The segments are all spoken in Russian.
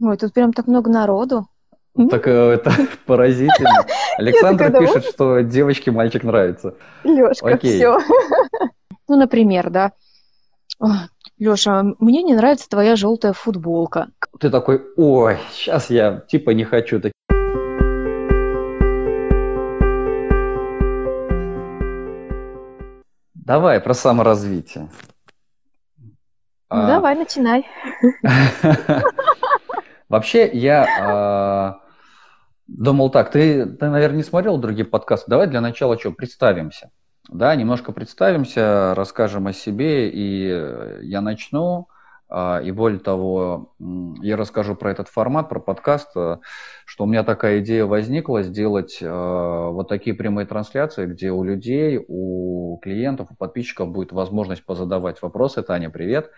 Ой, тут прям так много народу. Так э, это поразительно. Александр пишет, что девочке мальчик нравится. Лешка, все. Ну, например, да. Леша, мне не нравится твоя желтая футболка. Ты такой, ой, сейчас я типа не хочу так. Давай про саморазвитие. А... Давай, начинай. Вообще, я а, думал так, ты, ты, наверное, не смотрел другие подкасты. Давай для начала что, представимся. Да, немножко представимся, расскажем о себе, и я начну. А, и более того, я расскажу про этот формат, про подкаст, э, что у меня такая идея возникла сделать э, вот такие прямые трансляции, где у людей, у клиентов, у подписчиков будет возможность позадавать вопросы. Таня, привет.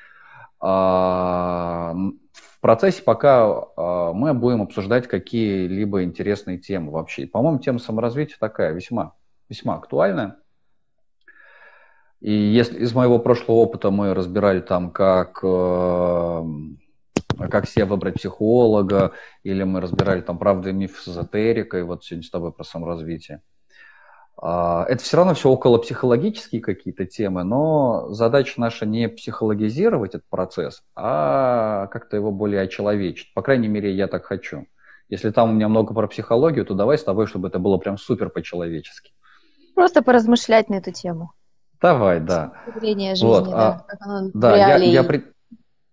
Процессе пока а, мы будем обсуждать какие-либо интересные темы вообще. По-моему, тема саморазвития такая весьма, весьма актуальная. И если из моего прошлого опыта мы разбирали там, как, э, как себе выбрать психолога, или мы разбирали там правда и миф с эзотерикой, вот сегодня с тобой про саморазвитие. А, это все равно все около психологические какие-то темы, но задача наша не психологизировать этот процесс, а как-то его более очеловечить. По крайней мере, я так хочу. Если там у меня много про психологию, то давай с тобой, чтобы это было прям супер по-человечески. Просто поразмышлять на эту тему. Давай, да. Зрение жизни, вот, да. А, как оно да, я, я,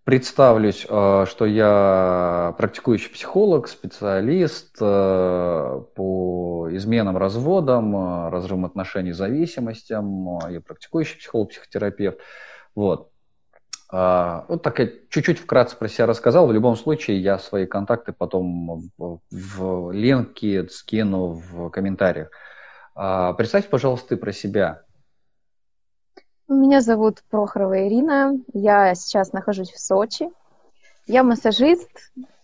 Представлюсь, э, что я практикующий психолог, специалист э, по изменам, разводам, э, разрывам отношений, зависимостям. Я практикующий психолог, психотерапевт. Вот. Вот так я чуть-чуть вкратце про себя рассказал. В любом случае, я свои контакты потом в, в скину в комментариях. Представьте, пожалуйста, ты про себя. Меня зовут Прохорова Ирина. Я сейчас нахожусь в Сочи. Я массажист.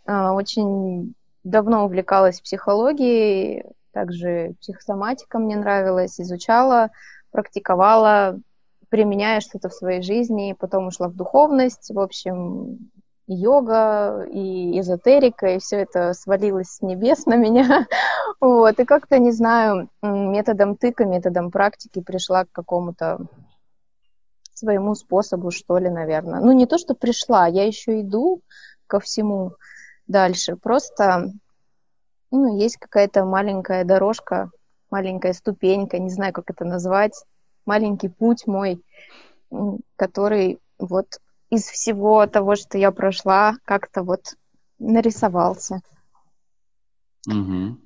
А, очень давно увлекалась психологией, также психосоматика мне нравилась, изучала, практиковала, применяя что-то в своей жизни, потом ушла в духовность, в общем, йога, и эзотерика, и все это свалилось с небес на меня. Вот, и как-то, не знаю, методом тыка, методом практики пришла к какому-то своему способу, что ли, наверное. Ну, не то, что пришла, я еще иду ко всему дальше. Просто, ну, есть какая-то маленькая дорожка, маленькая ступенька, не знаю, как это назвать, маленький путь мой, который вот из всего того, что я прошла, как-то вот нарисовался. Угу.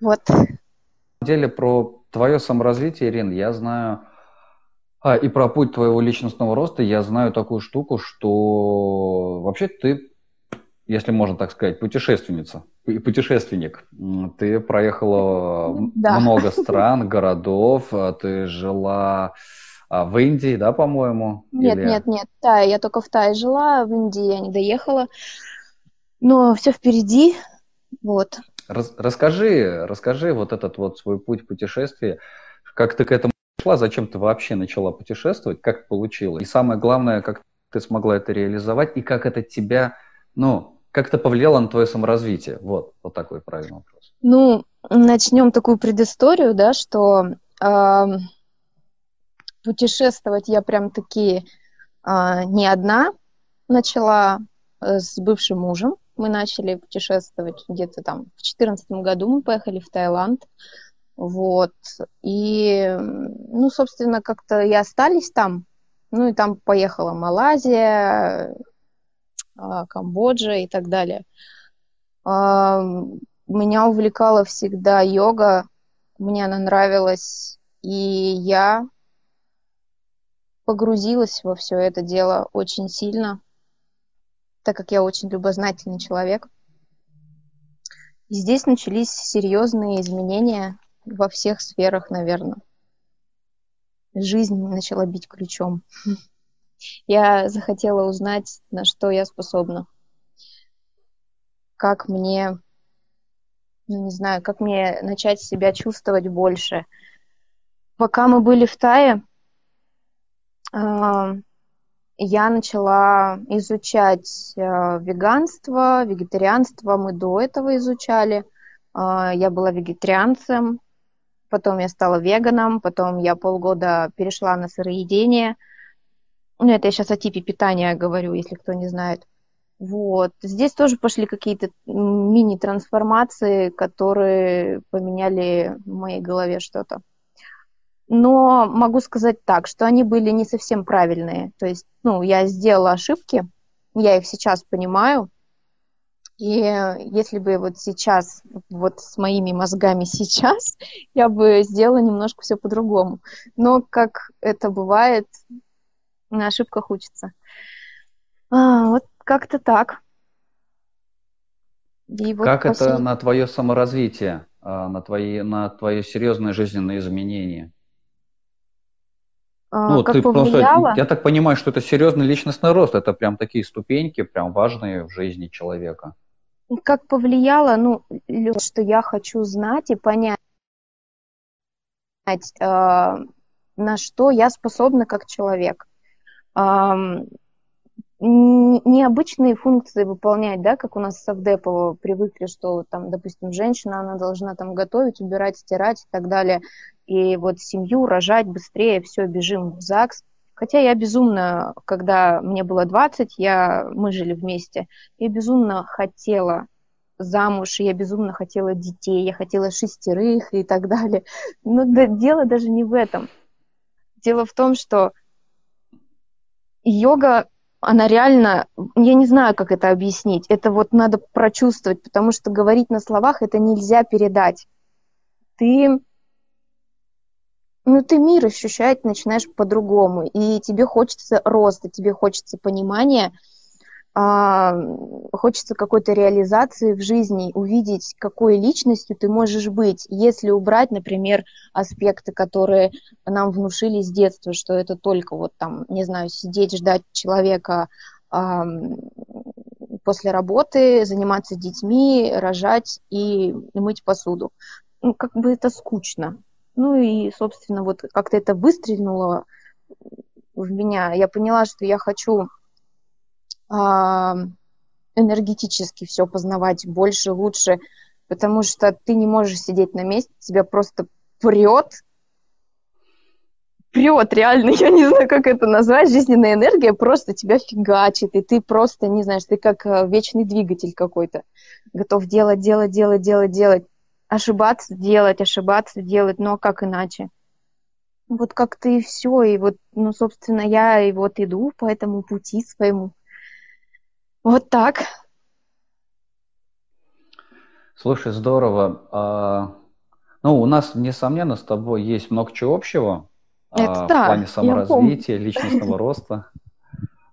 Вот. На деле про твое саморазвитие, Ирин, я знаю а, и про путь твоего личностного роста я знаю такую штуку, что вообще ты, если можно так сказать, путешественница и путешественник. Ты проехала да. много стран, городов, а ты жила а, в Индии, да, по-моему? Нет, Или... нет, нет, Тай, я только в Тае жила, в Индии я не доехала, но все впереди, вот. Рас, расскажи, расскажи вот этот вот свой путь путешествия, как ты к этому пришла, зачем ты вообще начала путешествовать, как получилось. И самое главное, как ты смогла это реализовать, и как это тебя, ну, как это повлияло на твое саморазвитие. Вот, вот такой правильный вопрос. Ну, начнем такую предысторию, да, что э, путешествовать я прям таки э, не одна начала э, с бывшим мужем. Мы начали путешествовать где-то там в 2014 году, мы поехали в Таиланд. Вот. И, ну, собственно, как-то и остались там. Ну, и там поехала Малайзия, а, Камбоджа и так далее. А, меня увлекала всегда йога, мне она нравилась, и я погрузилась во все это дело очень сильно, так как я очень любознательный человек. И здесь начались серьезные изменения во всех сферах, наверное. Жизнь начала бить ключом. Я захотела узнать, на что я способна. Как мне, ну не знаю, как мне начать себя чувствовать больше. Пока мы были в Тае, а, я начала изучать э, веганство, вегетарианство. Мы до этого изучали. Э, я была вегетарианцем, потом я стала веганом, потом я полгода перешла на сыроедение. Ну, это я сейчас о типе питания говорю, если кто не знает. Вот. Здесь тоже пошли какие-то мини-трансформации, которые поменяли в моей голове что-то. Но могу сказать так, что они были не совсем правильные. То есть, ну, я сделала ошибки, я их сейчас понимаю. И если бы вот сейчас, вот с моими мозгами сейчас, я бы сделала немножко все по-другому. Но как это бывает, на ошибках учится. А, вот как-то так. И вот как после... это на твое саморазвитие, а, на, твои, на твое серьезное жизненное изменение? А, ну, как ты повлияло? просто, я так понимаю, что это серьезный личностный рост, это прям такие ступеньки, прям важные в жизни человека. Как повлияло, ну, что я хочу знать и понять, э, на что я способна как человек необычные функции выполнять, да, как у нас в Совдепово привыкли, что там, допустим, женщина, она должна там готовить, убирать, стирать и так далее, и вот семью рожать быстрее, все, бежим в ЗАГС. Хотя я безумно, когда мне было 20, я, мы жили вместе, я безумно хотела замуж, я безумно хотела детей, я хотела шестерых и так далее. Но да, дело даже не в этом. Дело в том, что йога она реально, я не знаю, как это объяснить. Это вот надо прочувствовать, потому что говорить на словах это нельзя передать. Ты, ну, ты мир ощущать начинаешь по-другому, и тебе хочется роста, тебе хочется понимания, а, хочется какой-то реализации в жизни, увидеть, какой личностью ты можешь быть, если убрать, например, аспекты, которые нам внушили с детства, что это только вот там, не знаю, сидеть, ждать человека а, после работы, заниматься детьми, рожать и мыть посуду. Ну, как бы это скучно. Ну и, собственно, вот как-то это выстрелило в меня. Я поняла, что я хочу энергетически все познавать больше, лучше, потому что ты не можешь сидеть на месте, тебя просто прет, прет, реально, я не знаю, как это назвать, жизненная энергия просто тебя фигачит, и ты просто, не знаешь, ты как э, вечный двигатель какой-то, готов делать, делать, делать, делать, делать, ошибаться, делать, ошибаться, делать, но как иначе? Вот как-то и все, и вот, ну, собственно, я и вот иду по этому пути своему. Вот так. Слушай, здорово. А, ну, у нас, несомненно, с тобой есть много чего общего а, Это а, да, в плане саморазвития, личностного роста.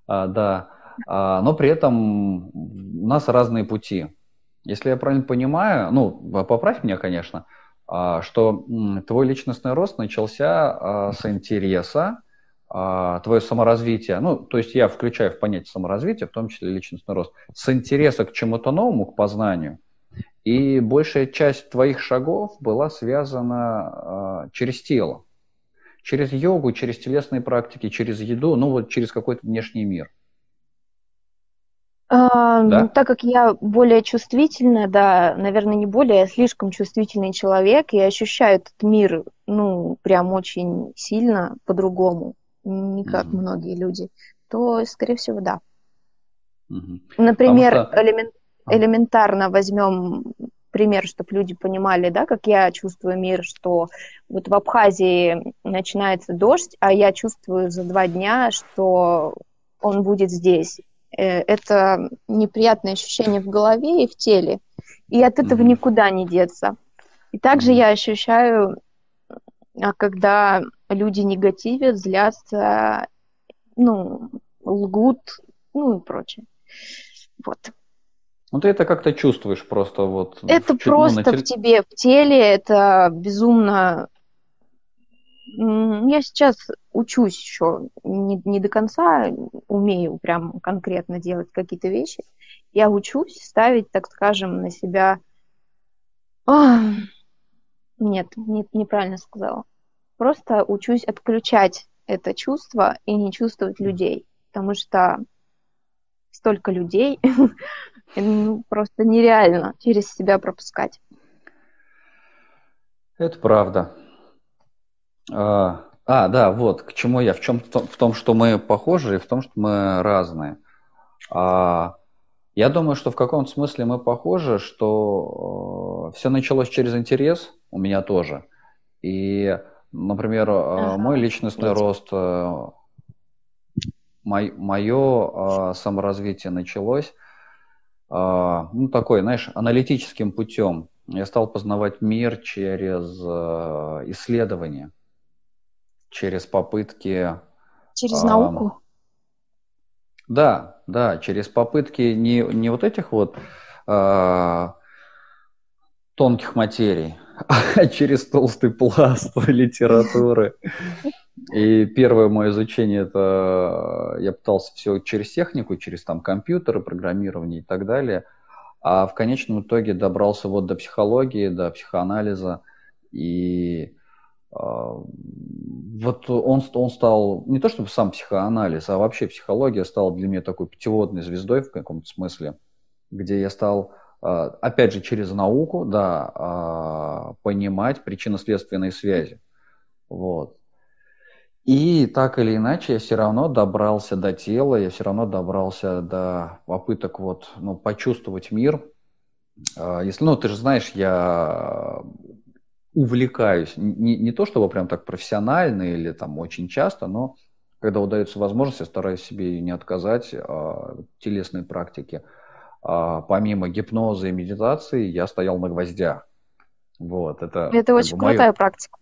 А, да. А, но при этом у нас разные пути. Если я правильно понимаю, ну, поправь меня, конечно, а, что твой личностный рост начался а, с интереса, а, твое саморазвитие, ну, то есть я включаю в понятие саморазвития, в том числе личностный рост, с интереса к чему-то новому, к познанию, и большая часть твоих шагов была связана через тело, через йогу, через телесные практики, через еду, ну вот через какой-то внешний мир. Да? Так как я более чувствительная, да, наверное, не более, я слишком чувствительный человек, и ощущаю этот мир, ну, прям очень сильно по-другому не как mm-hmm. многие люди, то, скорее всего, да. Mm-hmm. Например, что... элемент, элементарно возьмем пример, чтобы люди понимали, да, как я чувствую мир, что вот в Абхазии начинается дождь, а я чувствую за два дня, что он будет здесь. Э, это неприятное ощущение в голове и в теле, и от этого никуда не деться. И также я ощущаю, а когда люди негативят, злятся, ну, лгут, ну и прочее. Вот. Ну, ты это как-то чувствуешь просто вот. Это в, просто ну, теле... в тебе, в теле, это безумно... Я сейчас учусь еще, не, не до конца умею прям конкретно делать какие-то вещи. Я учусь ставить, так скажем, на себя... Нет, нет, неправильно сказала. Просто учусь отключать это чувство и не чувствовать людей. потому что столько людей, ну, просто нереально через себя пропускать. Это правда. А, а, да, вот к чему я. В чем в том, что мы похожи, и в том, что мы разные. А, я думаю, что в каком-то смысле мы похожи, что э, все началось через интерес, у меня тоже. И, например, э, ага, мой личностный видите. рост, э, мой, мое э, саморазвитие началось, э, ну, такой, знаешь, аналитическим путем. Я стал познавать мир через э, исследования, через попытки... Через э, науку? Да, да, через попытки не, не вот этих вот э, тонких материй, а через толстый пласт литературы. И первое мое изучение это я пытался все через технику, через там компьютеры, программирование и так далее. А в конечном итоге добрался вот до психологии, до психоанализа. И а, вот он, он стал, не то чтобы сам психоанализ, а вообще психология стала для меня такой путеводной звездой в каком-то смысле, где я стал, а, опять же, через науку, да, а, понимать причинно-следственные связи. Вот. И так или иначе я все равно добрался до тела, я все равно добрался до попыток вот, ну, почувствовать мир. Если, ну, ты же знаешь, я увлекаюсь. Не, не то чтобы прям так профессионально или там очень часто, но когда удается возможность, я стараюсь себе не отказать а, телесной практике. А, помимо гипноза и медитации, я стоял на гвоздях. Вот, это это очень бы, крутая мое... практика.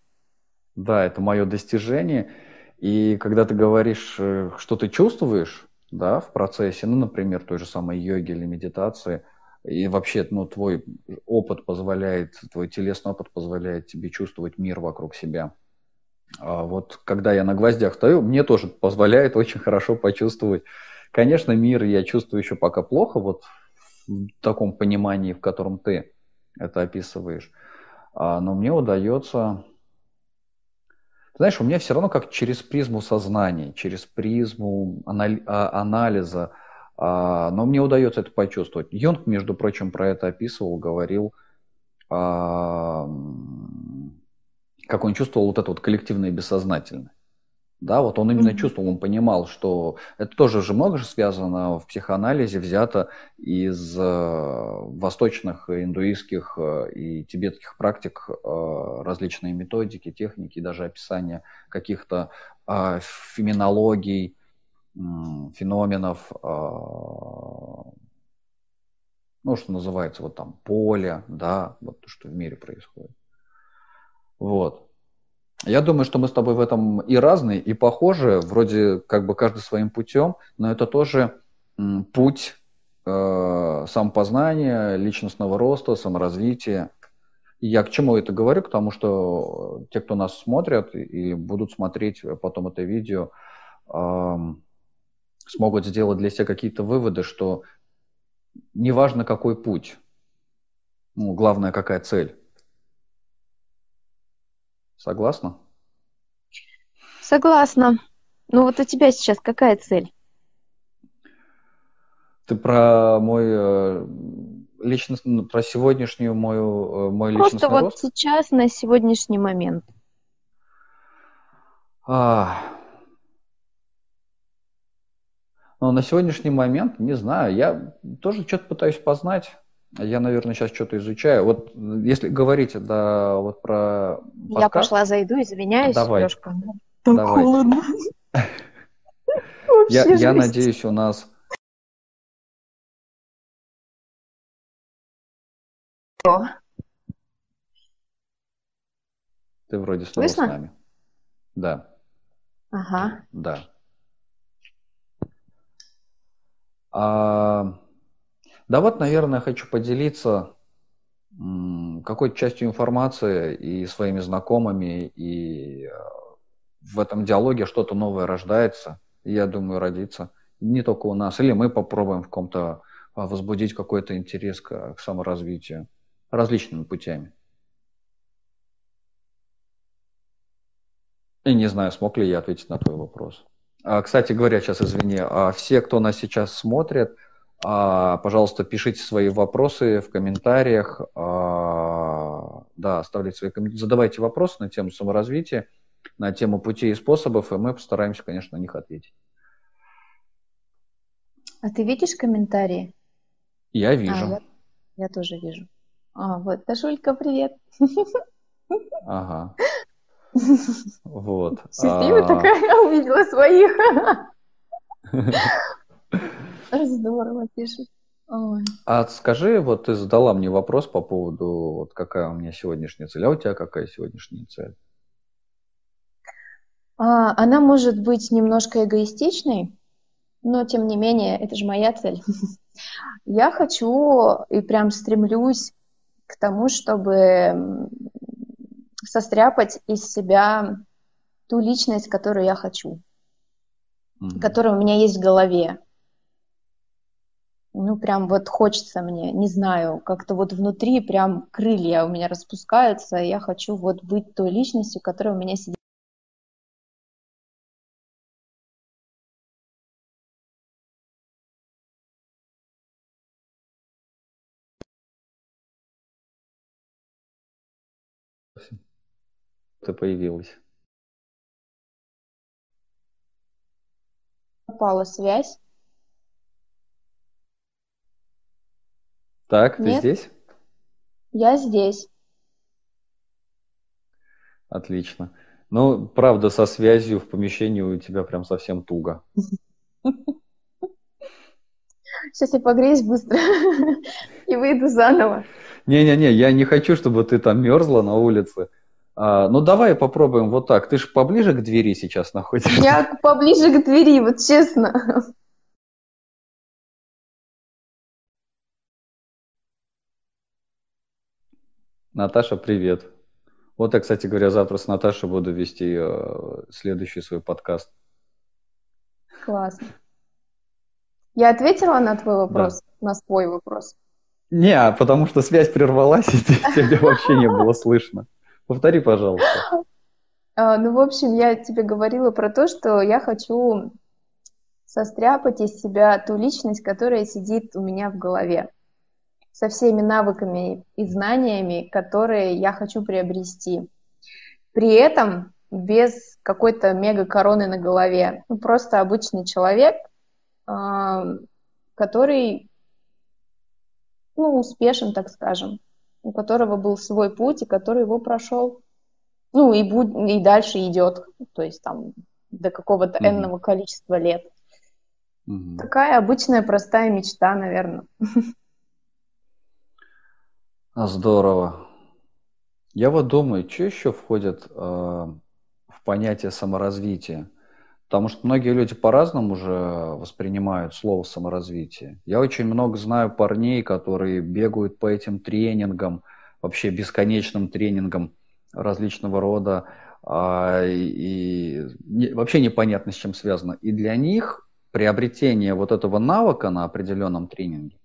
Да, это мое достижение. И когда ты говоришь, э, что ты чувствуешь да, в процессе, ну, например, той же самой йоги или медитации – и вообще, ну, твой опыт позволяет, твой телесный опыт позволяет тебе чувствовать мир вокруг себя. А вот когда я на гвоздях стою, мне тоже позволяет очень хорошо почувствовать. Конечно, мир я чувствую еще пока плохо, вот в таком понимании, в котором ты это описываешь. А, но мне удается... знаешь, у меня все равно как через призму сознания, через призму а, анализа, но мне удается это почувствовать. Йонг, между прочим, про это описывал, говорил, а, как он чувствовал вот это вот коллективное бессознательное. Да, вот он именно чувствовал, он понимал, что это тоже же много же связано в психоанализе, взято из э, восточных индуистских э, и тибетских практик э, различные методики, техники, даже описание каких-то э, феминологий, феноменов, а, ну, что называется, вот там поле, да, вот то, что в мире происходит. Вот. Я думаю, что мы с тобой в этом и разные, и похожи, вроде как бы каждый своим путем, но это тоже путь э, самопознания, личностного роста, саморазвития. И я к чему это говорю? К тому, что те, кто нас смотрят и будут смотреть потом это видео, э, смогут сделать для себя какие-то выводы, что неважно какой путь, ну, главное какая цель. Согласна? Согласна. Ну вот у тебя сейчас какая цель? Ты про мой э, личностный, ну, про сегодняшнюю мою, э, мой Просто личностный вот рост? сейчас, на сегодняшний момент. А, но на сегодняшний момент, не знаю, я тоже что-то пытаюсь познать. Я, наверное, сейчас что-то изучаю. Вот если говорить да, вот про подкаст... Я пошла зайду, извиняюсь, Давай. Лешка. Так Давай. холодно. Я, я надеюсь, у нас... Ты вроде снова Слышно? с нами. Да. Ага. Да. А, да вот, наверное, хочу поделиться какой-то частью информации и своими знакомыми, и э, в этом диалоге что-то новое рождается, я думаю, родится. Не только у нас, или мы попробуем в ком-то а, возбудить какой-то интерес к, к саморазвитию различными путями. И не знаю, смог ли я ответить на твой вопрос. А, кстати говоря, сейчас извини, а все, кто нас сейчас смотрит, а, пожалуйста, пишите свои вопросы в комментариях. Да, оставляйте свои комментарии. Задавайте вопросы на тему саморазвития, на тему путей и способов, и мы постараемся, конечно, на них ответить. А ты видишь комментарии? Я вижу. А, я, я тоже вижу. А, вот, Дашулька, привет. Ага. Вот. Счастливая такая, увидела своих. Здорово пишет. Ой. А скажи, вот ты задала мне вопрос по поводу, вот какая у меня сегодняшняя цель, а у тебя какая сегодняшняя цель? А, она может быть немножко эгоистичной, но тем не менее, это же моя цель. Я хочу и прям стремлюсь к тому, чтобы состряпать из себя ту личность, которую я хочу, mm-hmm. которая у меня есть в голове. Ну, прям вот хочется мне, не знаю, как-то вот внутри прям крылья у меня распускаются, и я хочу вот быть той личностью, которая у меня сидит. Появилась. Попала связь. Так, Нет? ты здесь? Я здесь. Отлично. Ну, правда, со связью в помещении у тебя прям совсем туго. Сейчас я погреюсь быстро и выйду заново. Не-не-не, я не хочу, чтобы ты там мерзла на улице. А, ну, давай попробуем вот так. Ты же поближе к двери сейчас находишься. Я поближе к двери, вот честно. Наташа, привет. Вот я, кстати говоря, завтра с Наташей буду вести э, следующий свой подкаст. Классно. Я ответила на твой вопрос, да. на свой вопрос? Не, потому что связь прервалась, и тебя вообще не было слышно. Повтори, пожалуйста. А, ну, в общем, я тебе говорила про то, что я хочу состряпать из себя ту личность, которая сидит у меня в голове, со всеми навыками и знаниями, которые я хочу приобрести. При этом без какой-то мега короны на голове. Ну, просто обычный человек, а, который ну, успешен, так скажем у которого был свой путь и который его прошел. Ну, и, буд... и дальше идет, то есть там до какого-то mm-hmm. энного количества лет. Mm-hmm. Такая обычная простая мечта, наверное. А здорово. Я вот думаю, что еще входит э, в понятие саморазвития? Потому что многие люди по-разному уже воспринимают слово саморазвитие. Я очень много знаю парней, которые бегают по этим тренингам, вообще бесконечным тренингам различного рода, а, и, и вообще непонятно, с чем связано. И для них приобретение вот этого навыка на определенном тренинге.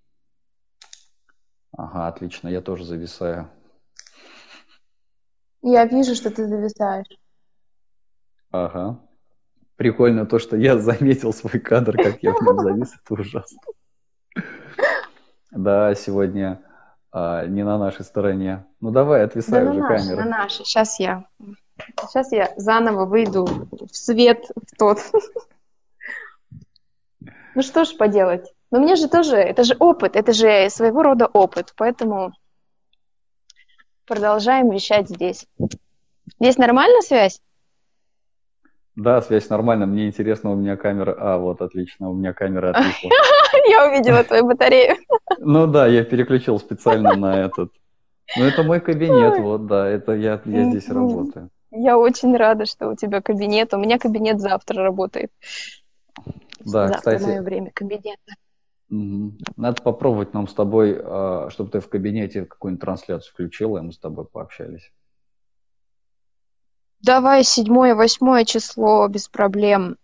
Ага, отлично, я тоже зависаю. Я вижу, что ты зависаешь. Ага. Прикольно то, что я заметил свой кадр, как я в нем завис, это ужасно. Да, сегодня а, не на нашей стороне. Ну давай, отвисай да уже на камеру. На нашей. Сейчас я, сейчас я заново выйду в свет в тот. Ну что ж поделать. Но мне же тоже, это же опыт, это же своего рода опыт, поэтому продолжаем вещать здесь. Здесь нормальная связь? Да, связь нормальная. Мне интересно, у меня камера... А, вот, отлично, у меня камера отвисла. Я увидела твою батарею. Ну да, я переключил специально на этот. Ну, это мой кабинет, вот, да, это я, я здесь работаю. Я очень рада, что у тебя кабинет. У меня кабинет завтра работает. Да, завтра кстати. мое время кабинета. Надо попробовать нам с тобой, а, чтобы ты в кабинете какую-нибудь трансляцию включила, и мы с тобой пообщались. Давай седьмое, восьмое число без проблем.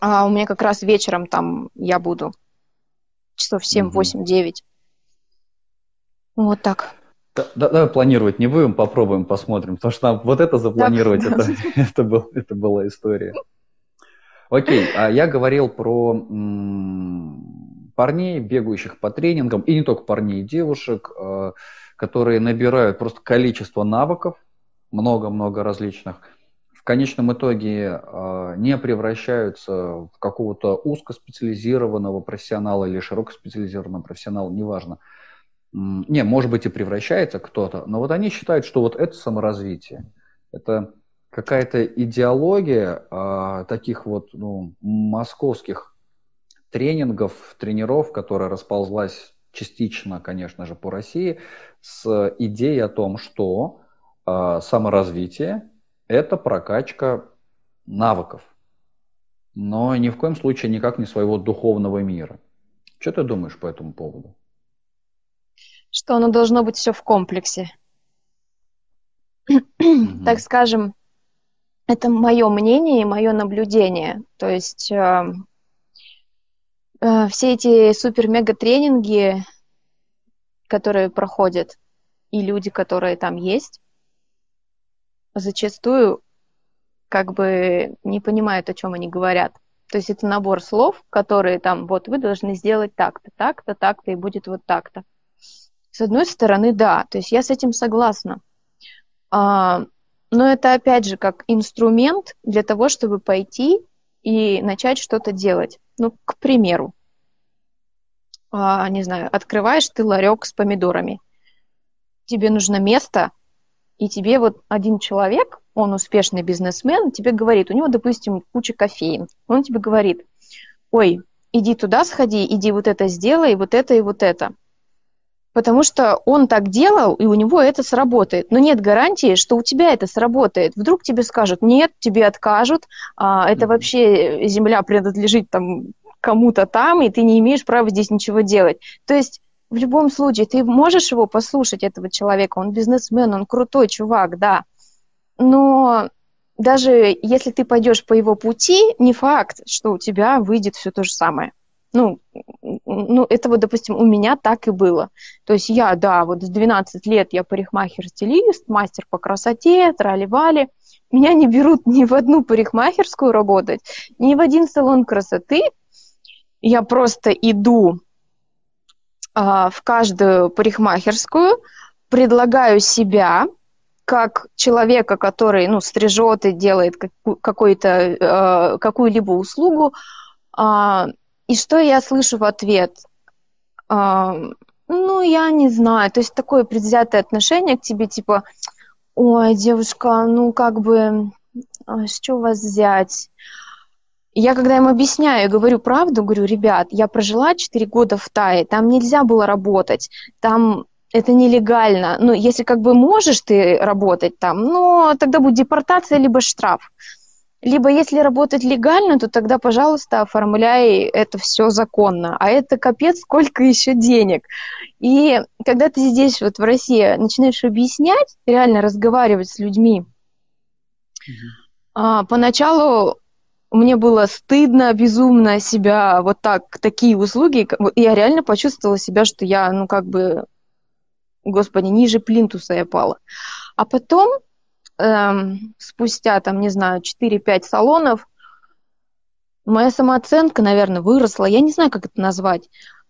А у меня как раз вечером там я буду. Часов семь, восемь, девять. Вот так. Да, да, давай планировать не будем, попробуем, посмотрим. Потому что нам вот это запланировать, это, это, был, это была история. Окей, а я говорил про парней, бегающих по тренингам, и не только парней, девушек, э, которые набирают просто количество навыков, много-много различных, в конечном итоге э, не превращаются в какого-то узкоспециализированного профессионала или широкоспециализированного профессионала, неважно. Не, может быть и превращается кто-то, но вот они считают, что вот это саморазвитие. Это какая-то идеология а, таких вот ну, московских тренингов, тренеров, которая расползлась частично, конечно же, по России, с идеей о том, что саморазвитие – это прокачка навыков, но ни в коем случае никак не своего духовного мира. Что ты думаешь по этому поводу? Что оно должно быть все в комплексе. Так скажем, это мое мнение и мое наблюдение. То есть э, э, все эти супер-мега-тренинги, которые проходят, и люди, которые там есть, зачастую как бы не понимают, о чем они говорят. То есть это набор слов, которые там, вот вы должны сделать так-то, так-то, так-то, и будет вот так-то. С одной стороны, да, то есть я с этим согласна. А, но это опять же как инструмент для того, чтобы пойти и начать что-то делать. Ну, к примеру, а, не знаю, открываешь ты ларек с помидорами. Тебе нужно место, и тебе вот один человек, он успешный бизнесмен, тебе говорит, у него, допустим, куча кофеин. Он тебе говорит, ой, иди туда сходи, иди вот это сделай, вот это и вот это потому что он так делал, и у него это сработает. Но нет гарантии, что у тебя это сработает. Вдруг тебе скажут, нет, тебе откажут, а, это вообще земля принадлежит там кому-то там, и ты не имеешь права здесь ничего делать. То есть в любом случае ты можешь его послушать, этого человека, он бизнесмен, он крутой чувак, да, но даже если ты пойдешь по его пути, не факт, что у тебя выйдет все то же самое. Ну, ну, это вот, допустим, у меня так и было. То есть я, да, вот с 12 лет я парикмахер-стилист, мастер по красоте, трали-вали. Меня не берут ни в одну парикмахерскую работать, ни в один салон красоты. Я просто иду а, в каждую парикмахерскую, предлагаю себя как человека, который, ну, стрижет и делает какую-то, э, какую-либо услугу, э, и что я слышу в ответ? А, ну, я не знаю. То есть такое предвзятое отношение к тебе, типа, ой, девушка, ну, как бы, с чего вас взять? Я когда им объясняю, говорю правду, говорю, ребят, я прожила 4 года в Тае, там нельзя было работать, там это нелегально. Ну, если как бы можешь ты работать там, но тогда будет депортация либо штраф. Либо если работать легально, то тогда, пожалуйста, оформляй это все законно. А это капец, сколько еще денег. И когда ты здесь, вот в России, начинаешь объяснять, реально разговаривать с людьми, mm-hmm. а, поначалу мне было стыдно безумно себя вот так, такие услуги. Я реально почувствовала себя, что я, ну, как бы, господи, ниже плинтуса я пала. А потом эм, спустя, там, не знаю, 4-5 салонов, моя самооценка, наверное, выросла. Я не знаю, как это назвать.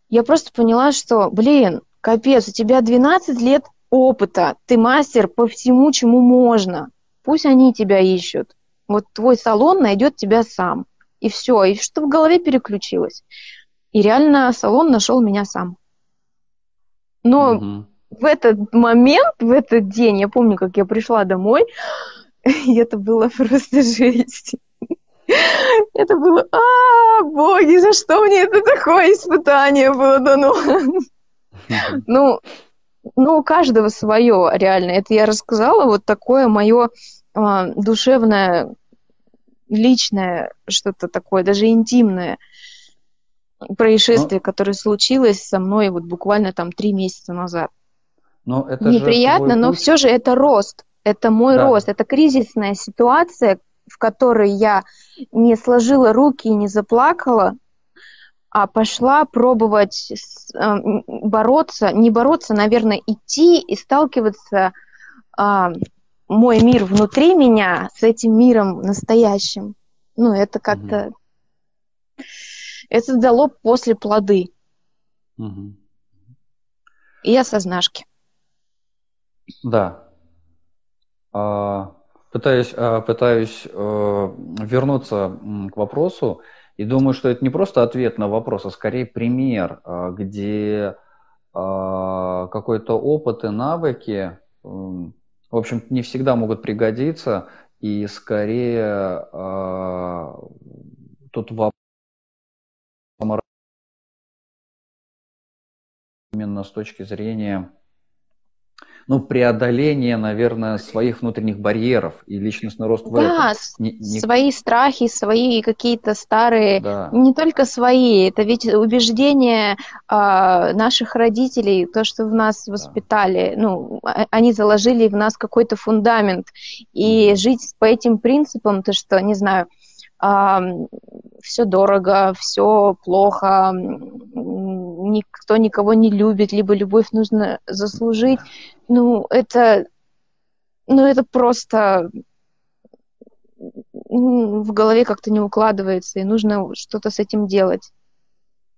Я просто поняла, что, блин, капец, у тебя 12 лет опыта, ты мастер по всему, чему можно. Пусть они тебя ищут. Вот твой салон найдет тебя сам. И все, и что в голове переключилось. И реально салон нашел меня сам. Но угу в этот момент, в этот день, я помню, как я пришла домой, и это было просто жесть. Это было, а, боги, за что мне это такое испытание было дано? Ну, ну, у каждого свое, реально. Это я рассказала, вот такое мое а, душевное, личное, что-то такое, даже интимное происшествие, ну, которое случилось со мной вот буквально там три месяца назад. Но это Неприятно, но все же это рост. Это мой да. рост. Это кризисная ситуация, в которой я не сложила руки и не заплакала, а пошла пробовать э, бороться, не бороться, наверное, идти и сталкиваться а, мой мир внутри меня с этим миром настоящим. Ну, это как-то Это дало после плоды. Угу. И осознашки. Да. А, пытаюсь, а, пытаюсь а, вернуться к вопросу и думаю, что это не просто ответ на вопрос, а скорее пример, а, где а, какой-то опыт и навыки, в общем не всегда могут пригодиться, и скорее а, тут вопрос именно с точки зрения ну, преодоление, наверное, своих внутренних барьеров и личностный рост в да, этом. Не, не... свои страхи, свои какие-то старые, да. не только свои, это ведь убеждения а, наших родителей, то, что в нас воспитали, да. ну, а, они заложили в нас какой-то фундамент, и mm. жить по этим принципам, то, что, не знаю, а, все дорого, все плохо, никто никого не любит, либо любовь нужно заслужить ну, это, ну, это просто в голове как-то не укладывается, и нужно что-то с этим делать.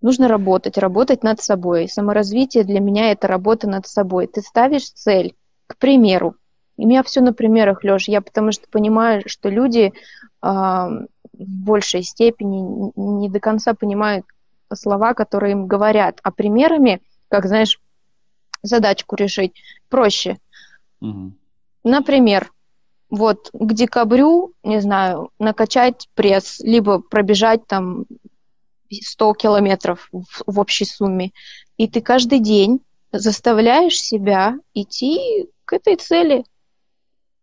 Нужно работать, работать над собой. Саморазвитие для меня это работа над собой. Ты ставишь цель, к примеру. И у меня все на примерах, Леш. Я потому что понимаю, что люди э, в большей степени не до конца понимают слова, которые им говорят. А примерами, как знаешь, задачку решить проще. Угу. Например, вот к декабрю, не знаю, накачать пресс, либо пробежать там 100 километров в, в общей сумме. И ты каждый день заставляешь себя идти к этой цели.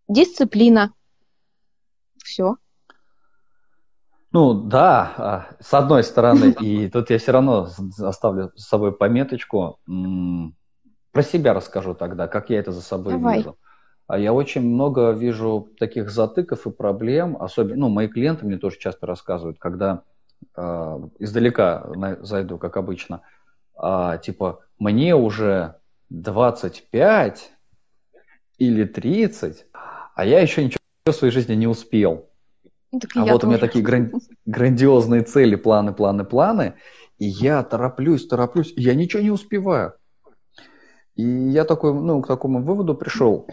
Дисциплина. Все. Ну да, а, с одной стороны, и тут я все равно оставлю с собой пометочку про себя расскажу тогда, как я это за собой Давай. вижу. А я очень много вижу таких затыков и проблем, особенно, ну, мои клиенты мне тоже часто рассказывают, когда э, издалека зайду, как обычно, э, типа, мне уже 25 или 30, а я еще ничего в своей жизни не успел. Ну, так а вот тоже. у меня такие гран- грандиозные цели, планы, планы, планы, и я тороплюсь, тороплюсь, и я ничего не успеваю. И я такой, ну, к такому выводу пришел.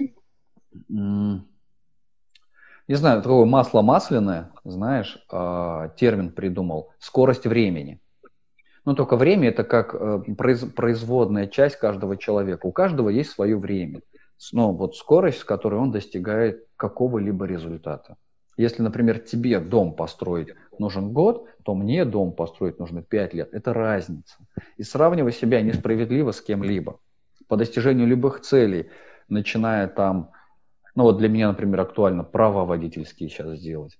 Не знаю, такое масло масляное, знаешь, а, термин придумал. Скорость времени. Ну, только время это как э, производная часть каждого человека. У каждого есть свое время. Но вот скорость, с которой он достигает какого-либо результата. Если, например, тебе дом построить нужен год, то мне дом построить нужно 5 лет. Это разница. И сравнивать себя несправедливо с кем-либо по достижению любых целей, начиная там, ну вот для меня, например, актуально права водительские сейчас сделать.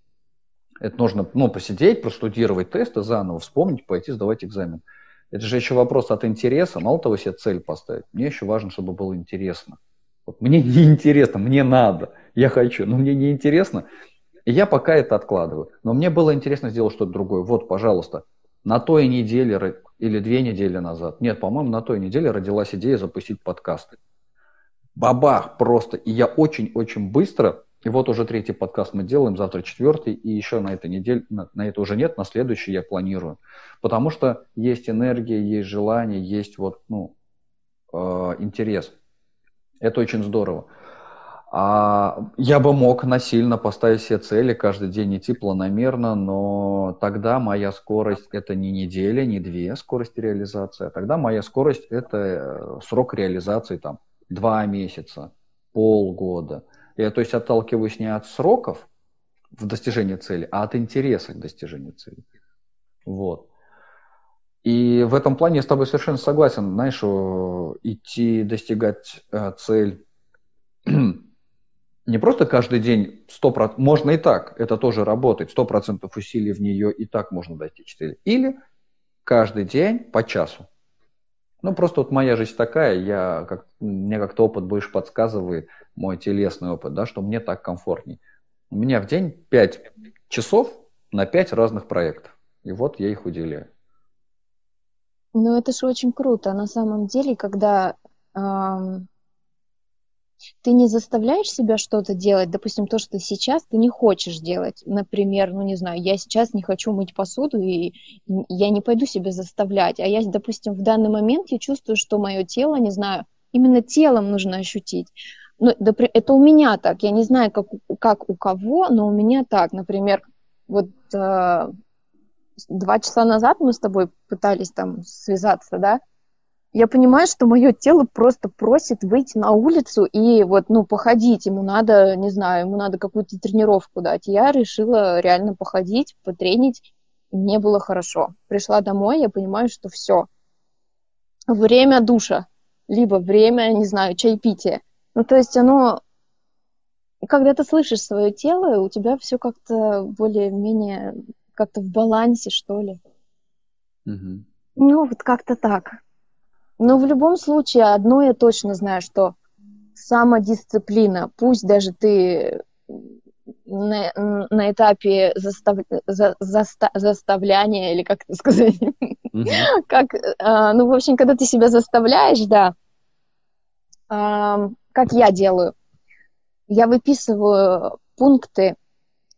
Это нужно, ну, посидеть, простудировать тесты заново, вспомнить, пойти сдавать экзамен. Это же еще вопрос от интереса. Мало того, себе цель поставить. Мне еще важно, чтобы было интересно. Вот мне не интересно, мне надо, я хочу, но мне не интересно. И я пока это откладываю. Но мне было интересно сделать что-то другое. Вот, пожалуйста, на той неделе или две недели назад, нет, по-моему, на той неделе родилась идея запустить подкасты. Бабах просто. И я очень-очень быстро, и вот уже третий подкаст мы делаем, завтра четвертый, и еще на этой неделе, на, на это уже нет, на следующий я планирую. Потому что есть энергия, есть желание, есть вот, ну, э, интерес. Это очень здорово. А я бы мог насильно поставить себе цели, каждый день идти планомерно, но тогда моя скорость это не неделя, не две скорости реализации, а тогда моя скорость это э, срок реализации там два месяца, полгода. Я то есть отталкиваюсь не от сроков в достижении цели, а от интереса к достижению цели. Вот. И в этом плане я с тобой совершенно согласен. Знаешь, идти достигать э, цель не просто каждый день 100%, можно и так, это тоже работает, 100% усилий в нее и так можно достичь цели. Или каждый день по часу. Ну, просто вот моя жизнь такая, я, как, мне как-то опыт больше подсказывает, мой телесный опыт, да, что мне так комфортней. У меня в день 5 часов на 5 разных проектов. И вот я их уделяю. Ну, это же очень круто. На самом деле, когда эм, ты не заставляешь себя что-то делать, допустим, то, что сейчас ты не хочешь делать. Например, ну не знаю, я сейчас не хочу мыть посуду, и я не пойду себя заставлять. А я, допустим, в данный момент я чувствую, что мое тело, не знаю, именно телом нужно ощутить. Ну, это у меня так, я не знаю, как, как у кого, но у меня так. Например, вот э, два часа назад мы с тобой пытались там связаться, да, я понимаю, что мое тело просто просит выйти на улицу и вот, ну, походить. Ему надо, не знаю, ему надо какую-то тренировку дать. Я решила реально походить, потренить. Мне было хорошо. Пришла домой, я понимаю, что все. Время душа, либо время, не знаю, чайпития. Ну, то есть оно... Когда ты слышишь свое тело, у тебя все как-то более-менее как-то в балансе, что ли. Угу. Ну, вот как-то так. Но в любом случае, одно я точно знаю, что самодисциплина, пусть даже ты на, на этапе застав, за, заста, заставляния, или как это сказать, mm-hmm. как, а, ну, в общем, когда ты себя заставляешь, да, а, как я делаю, я выписываю пункты,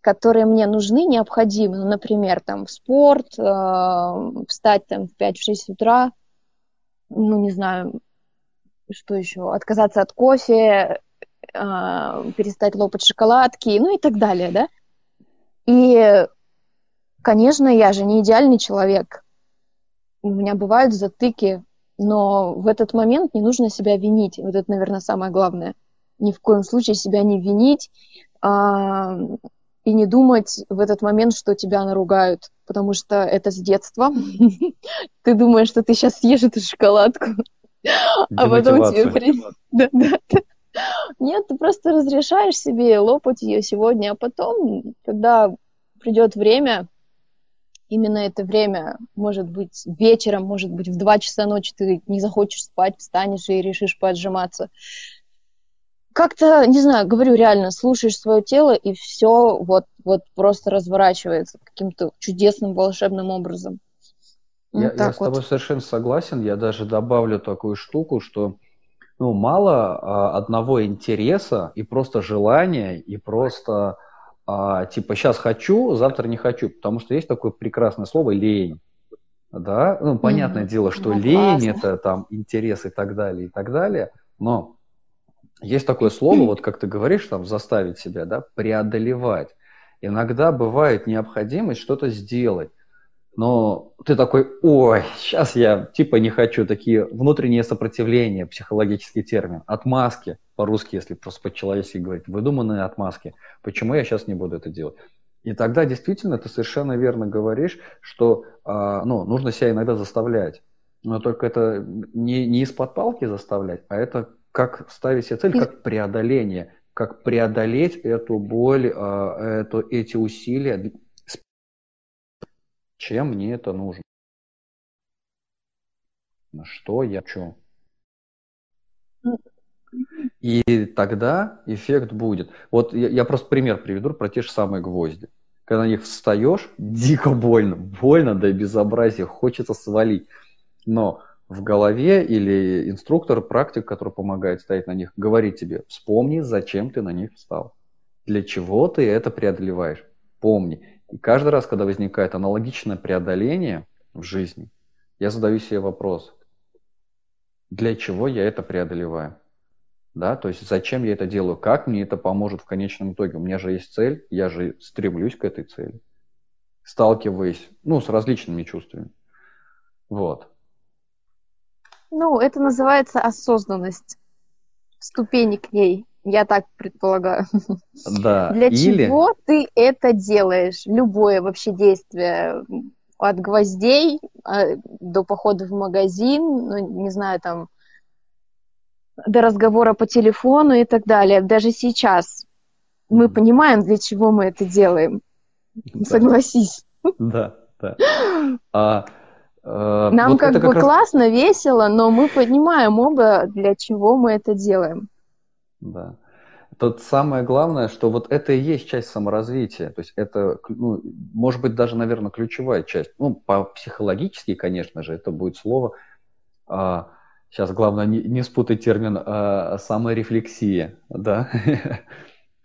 которые мне нужны, необходимы, ну, например, там, в спорт, а, встать там в 5-6 утра, ну, не знаю, что еще, отказаться от кофе, э, перестать лопать шоколадки, ну и так далее, да. И, конечно, я же не идеальный человек. У меня бывают затыки, но в этот момент не нужно себя винить. Вот это, наверное, самое главное. Ни в коем случае себя не винить а, и не думать в этот момент, что тебя наругают потому что это с детства. Ты думаешь, что ты сейчас съешь эту шоколадку, а потом тебе... Да, да, Нет, ты просто разрешаешь себе лопать ее сегодня, а потом, когда придет время, именно это время, может быть, вечером, может быть, в 2 часа ночи ты не захочешь спать, встанешь и решишь поотжиматься как-то, не знаю, говорю реально, слушаешь свое тело, и все вот, вот просто разворачивается каким-то чудесным волшебным образом. Я, вот я с тобой совершенно согласен. Я даже добавлю такую штуку, что ну, мало а, одного интереса и просто желания, и просто а, типа сейчас хочу, завтра не хочу. Потому что есть такое прекрасное слово лень. Да, ну, понятное mm-hmm. дело, что ну, лень классно. это там интерес и так далее, и так далее. Но есть такое слово, вот как ты говоришь, там, заставить себя, да, преодолевать. Иногда бывает необходимость что-то сделать, но ты такой, ой, сейчас я типа не хочу, такие внутренние сопротивления, психологический термин, отмазки, по-русски, если просто по-человечески говорить, выдуманные отмазки. Почему я сейчас не буду это делать? И тогда действительно ты совершенно верно говоришь, что а, ну, нужно себя иногда заставлять. Но только это не, не из-под палки заставлять, а это как ставить себе цель, как преодоление, как преодолеть эту боль, а, эту, эти усилия. Чем мне это нужно? На что я хочу? И тогда эффект будет. Вот я, я просто пример приведу про те же самые гвозди. Когда на них встаешь, дико больно, больно до безобразия, хочется свалить. Но в голове или инструктор, практик, который помогает стоять на них, говорит тебе, вспомни, зачем ты на них встал. Для чего ты это преодолеваешь. Помни. И каждый раз, когда возникает аналогичное преодоление в жизни, я задаю себе вопрос, для чего я это преодолеваю? Да, то есть зачем я это делаю, как мне это поможет в конечном итоге. У меня же есть цель, я же стремлюсь к этой цели, сталкиваясь ну, с различными чувствами. Вот. Ну, это называется осознанность. Ступени к ней, я так предполагаю. Да. Для Или... чего ты это делаешь? Любое вообще действие. От гвоздей а, до похода в магазин, ну, не знаю, там, до разговора по телефону и так далее. Даже сейчас мы понимаем, для чего мы это делаем. Да. Согласись. Да, да. А, Нам вот как бы раз... классно, весело, но мы понимаем оба, для чего мы это делаем. Да. Тут самое главное, что вот это и есть часть саморазвития. То есть это, ну, может быть, даже, наверное, ключевая часть. Ну, по психологически, конечно же, это будет слово а, Сейчас главное не, не спутать термин а, саморефлексия, да,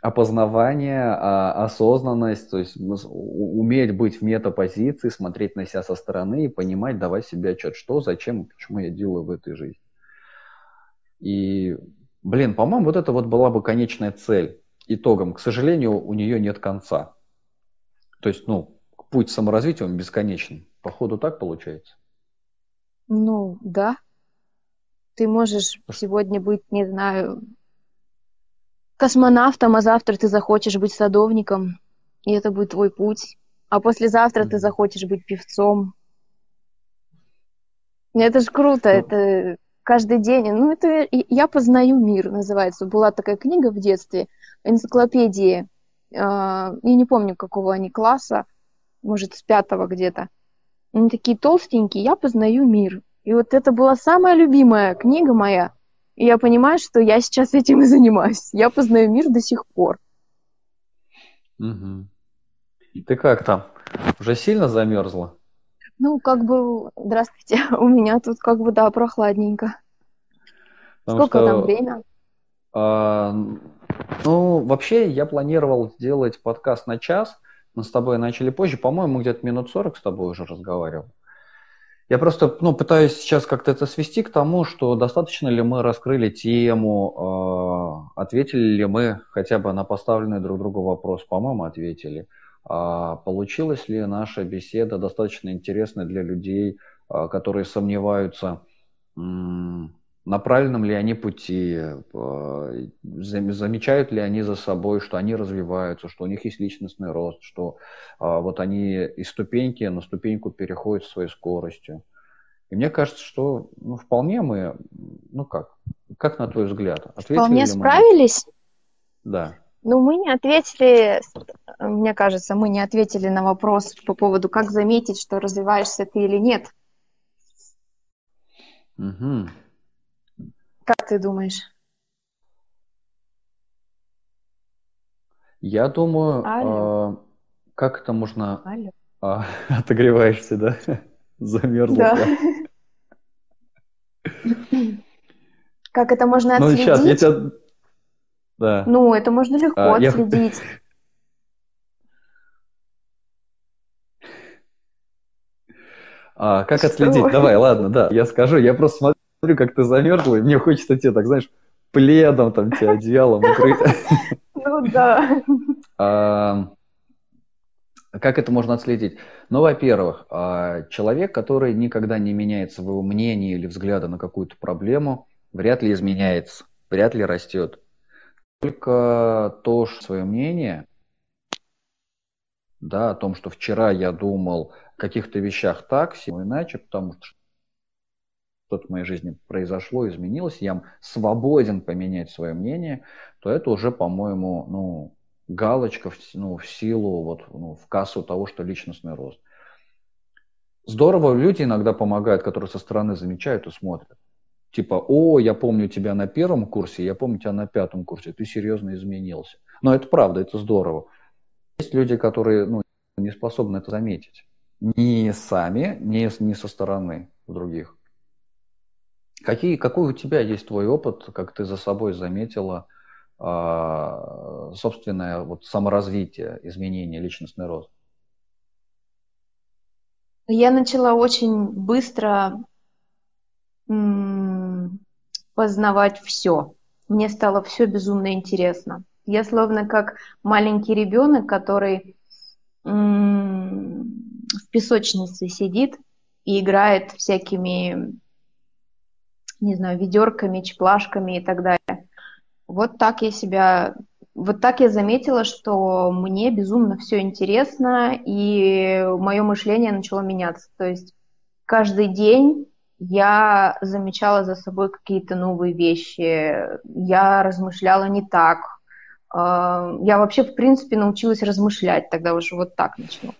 опознавание, а, осознанность, то есть уметь быть в метапозиции, смотреть на себя со стороны и понимать, давать себе отчет, что, зачем, почему я делаю в этой жизни. И, блин, по-моему, вот это вот была бы конечная цель итогом. К сожалению, у нее нет конца. То есть, ну, путь саморазвития, он бесконечен. Походу так получается? Ну, да. Ты можешь сегодня быть, не знаю, космонавтом, а завтра ты захочешь быть садовником, и это будет твой путь. А послезавтра mm-hmm. ты захочешь быть певцом. Это же круто, ну... это каждый день. Ну, это «Я познаю мир» называется. Была такая книга в детстве, энциклопедии. Я не помню, какого они класса, может, с пятого где-то. Они такие толстенькие, «Я познаю мир». И вот это была самая любимая книга моя. И я понимаю, что я сейчас этим и занимаюсь. Я познаю мир до сих пор. Угу. Ты как там? Уже сильно замерзла? Ну, как бы, здравствуйте, у меня тут как бы, да, прохладненько. Потому Сколько что, там время? А, ну, вообще, я планировал сделать подкаст на час. Мы с тобой начали позже. По-моему, где-то минут 40 с тобой уже разговаривал. Я просто ну, пытаюсь сейчас как-то это свести к тому, что достаточно ли мы раскрыли тему, э, ответили ли мы хотя бы на поставленный друг другу вопрос. По-моему, ответили. А получилась ли наша беседа достаточно интересной для людей, а, которые сомневаются, на правильном ли они пути, а, замечают ли они за собой, что они развиваются, что у них есть личностный рост, что вот они из ступеньки на ступеньку переходят своей скоростью. И мне кажется, что ну, вполне мы, ну как, как на твой взгляд, ответили Вполне справились? Мы? Да. Ну, мы не ответили, мне кажется, мы не ответили на вопрос по поводу, как заметить, что развиваешься ты или нет. Угу. Как ты думаешь? Я думаю, а, как это можно... Алло. А, отогреваешься, да? Замерзла. Да. Как это можно отследить? Ну, сейчас я тебя да. Ну, это можно легко а, отследить. А, как Что? отследить? Давай, ладно, да, я скажу. Я просто смотрю, как ты замерзла, и мне хочется тебе, так знаешь, пледом там тебя, одеялом укрыть. Ну да. А, как это можно отследить? Ну, во-первых, а, человек, который никогда не меняет своего мнения или взгляда на какую-то проблему, вряд ли изменяется, вряд ли растет только то что свое мнение, да, о том, что вчера я думал о каких-то вещах так, сегодня иначе, потому что что-то в моей жизни произошло, изменилось, я свободен поменять свое мнение, то это уже, по-моему, ну, галочка в, ну, в силу, вот, ну, в кассу того, что личностный рост. Здорово, люди иногда помогают, которые со стороны замечают и смотрят. Типа, о, я помню тебя на первом курсе, я помню тебя на пятом курсе, ты серьезно изменился. Но это правда, это здорово. Есть люди, которые ну, не способны это заметить. Ни сами, ни, ни со стороны других. Какие, какой у тебя есть твой опыт, как ты за собой заметила э, собственное вот, саморазвитие, изменение, личностный рост? Я начала очень быстро познавать все. Мне стало все безумно интересно. Я словно как маленький ребенок, который в песочнице сидит и играет всякими, не знаю, ведерками, чплашками и так далее. Вот так я себя, вот так я заметила, что мне безумно все интересно, и мое мышление начало меняться. То есть каждый день я замечала за собой какие-то новые вещи, я размышляла не так. А, я вообще, в принципе, научилась размышлять, тогда уже вот так начну.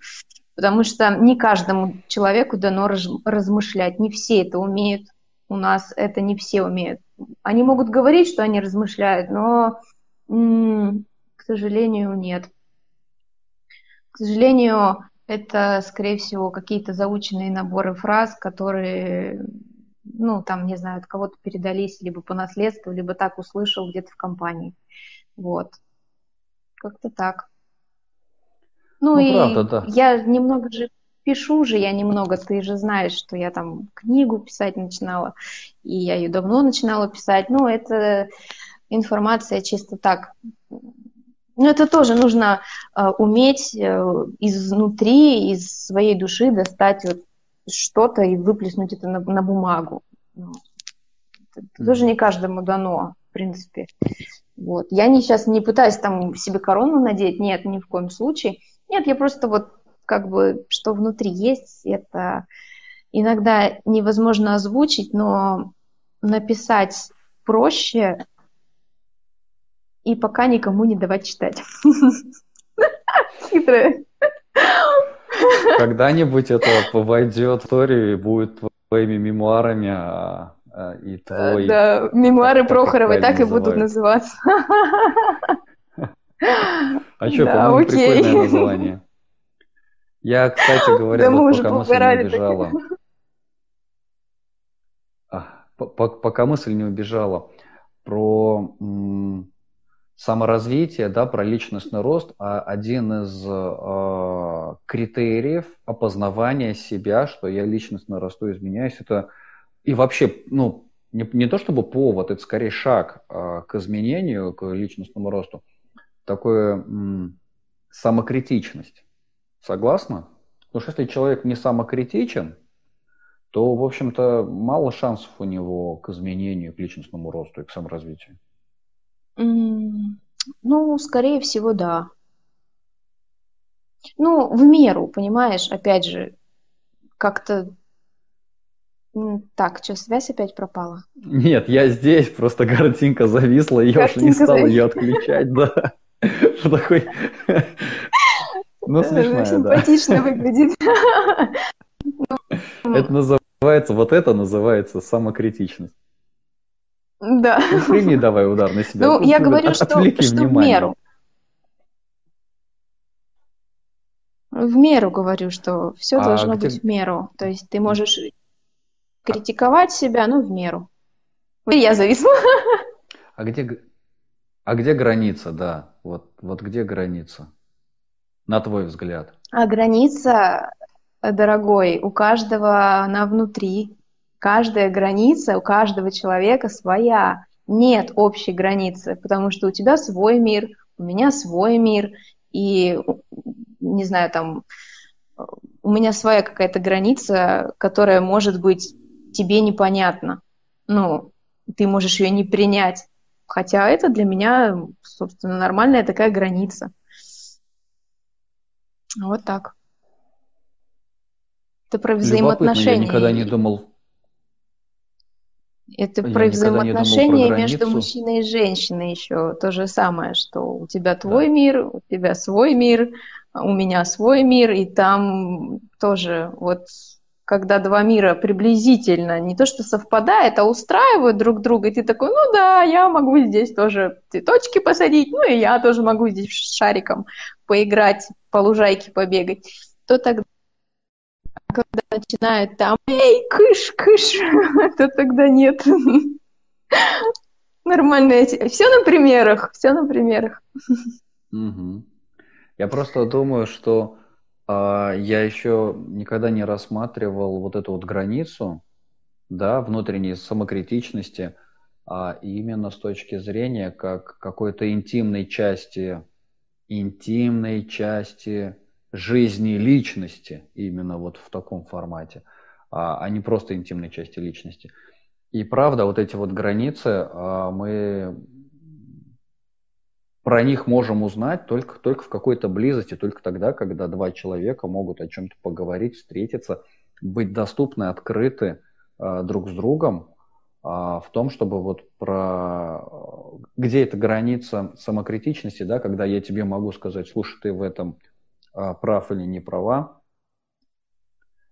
Потому что не каждому человеку дано размышлять, не все это умеют. У нас это не все умеют. Они могут говорить, что они размышляют, но, к сожалению, нет. К сожалению, это, скорее всего, какие-то заученные наборы фраз, которые ну, там, не знаю, от кого-то передались, либо по наследству, либо так услышал где-то в компании. Вот. Как-то так. Ну, ну и правда, да. я немного же пишу же я немного, ты же знаешь, что я там книгу писать начинала, и я ее давно начинала писать. Ну, это информация чисто так. Ну, это тоже нужно э, уметь э, изнутри, из своей души достать вот что-то и выплеснуть это на, на бумагу. Ну, это тоже не каждому дано, в принципе. Вот. Я не, сейчас не пытаюсь там себе корону надеть, нет, ни в коем случае. Нет, я просто вот как бы, что внутри есть, это иногда невозможно озвучить, но написать проще и пока никому не давать читать. Хитрая. Когда-нибудь это войдет в историю и будет твоими мемуарами, а, а, и твой... Да, мемуары Прохоровой так и будут называться. А что, по-моему, прикольное название. Я, кстати говоря, вот пока мысль не убежала... А, пока мысль не убежала про саморазвитие, да, про личностный рост, а один из э, критериев опознавания себя, что я личностно расту, изменяюсь, это и вообще, ну, не, не то чтобы повод, это скорее шаг э, к изменению, к личностному росту, такое м, самокритичность. Согласна? Потому что если человек не самокритичен, то, в общем-то, мало шансов у него к изменению, к личностному росту и к саморазвитию. Ну, скорее всего, да. Ну, в меру, понимаешь, опять же, как-то... Так, что, связь опять пропала? Нет, я здесь, просто картинка зависла, я уже не стал ее отключать, да. Что такое? Ну, смешная, да. Симпатично выглядит. Это называется, вот это называется самокритичность. Да. Ну, прими давай удар на себя. Ну, я говорю, что, что в меру. В меру говорю, что все а должно где... быть в меру. То есть ты можешь критиковать себя, но в меру. И я зависла. А где, а где граница, да? Вот, вот где граница, на твой взгляд? А граница, дорогой, у каждого она внутри. Каждая граница у каждого человека своя. Нет общей границы, потому что у тебя свой мир, у меня свой мир, и, не знаю, там, у меня своя какая-то граница, которая может быть тебе непонятна. Ну, ты можешь ее не принять. Хотя это для меня, собственно, нормальная такая граница. Вот так. Это про взаимоотношения. Я никогда не думал это Я про взаимоотношения про между мужчиной и женщиной еще то же самое, что у тебя твой да. мир, у тебя свой мир, у меня свой мир, и там тоже вот когда два мира приблизительно не то что совпадает, а устраивают друг друга, и ты такой, ну да, я могу здесь тоже цветочки посадить, ну и я тоже могу здесь шариком поиграть, по лужайке побегать, то тогда когда начинают там «Эй, кыш, кыш!», то тогда нет. Нормально. Все на примерах, все на примерах. Угу. Я просто думаю, что э, я еще никогда не рассматривал вот эту вот границу, да, внутренней самокритичности, а именно с точки зрения как какой-то интимной части, интимной части жизни личности именно вот в таком формате, а, а не просто интимной части личности. И правда, вот эти вот границы, а, мы про них можем узнать только, только в какой-то близости, только тогда, когда два человека могут о чем-то поговорить, встретиться, быть доступны, открыты э, друг с другом в том, чтобы вот про где эта граница самокритичности, да, когда я тебе могу сказать, слушай, ты в этом а, прав или не права.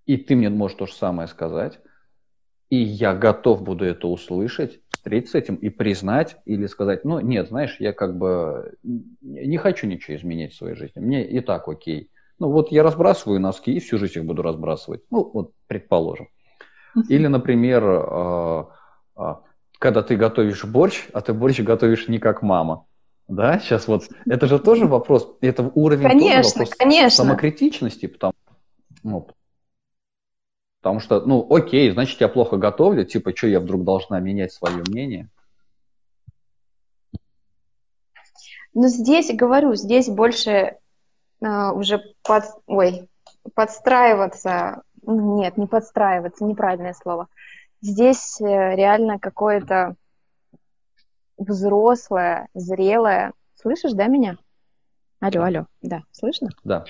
И ты мне можешь то же самое сказать. И я готов буду это услышать, встретиться с этим и признать или сказать, ну нет, знаешь, я как бы не хочу ничего изменить в своей жизни. Мне и так окей. Ну вот я разбрасываю носки и всю жизнь их буду разбрасывать. Ну вот предположим. Или, например, когда ты готовишь борщ, а ты борщ готовишь не как мама. Да, сейчас вот, это же тоже вопрос, это уровень конечно, тоже вопрос конечно. самокритичности, потому, ну, потому что, ну, окей, значит, я плохо готовлю, типа, что я вдруг должна менять свое мнение? Ну, здесь, говорю, здесь больше э, уже под, ой, подстраиваться, нет, не подстраиваться, неправильное слово. Здесь э, реально какое-то взрослое, зрелое. Слышишь, да, меня? Алло, алло, да, слышно? Да.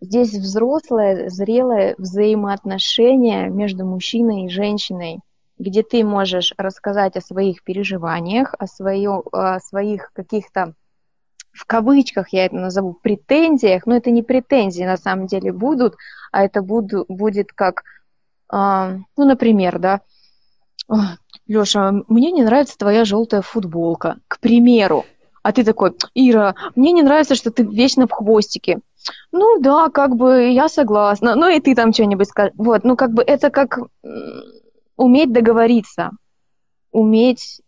Здесь взрослое, зрелое взаимоотношение между мужчиной и женщиной, где ты можешь рассказать о своих переживаниях, о, свое, о своих каких-то, в кавычках я это назову, претензиях, но это не претензии на самом деле будут, а это буду, будет как, э, ну, например, да, Леша, мне не нравится твоя желтая футболка, к примеру. А ты такой, Ира, мне не нравится, что ты вечно в хвостике. Ну да, как бы я согласна. Ну и ты там что-нибудь скажешь. Вот, ну как бы это как уметь договориться, уметь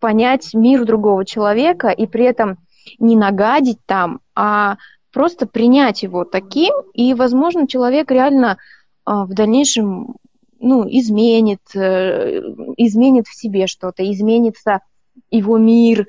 понять мир другого человека и при этом не нагадить там, а просто принять его таким, и, возможно, человек реально а, в дальнейшем ну, изменит, э, изменит в себе что-то, изменится его мир,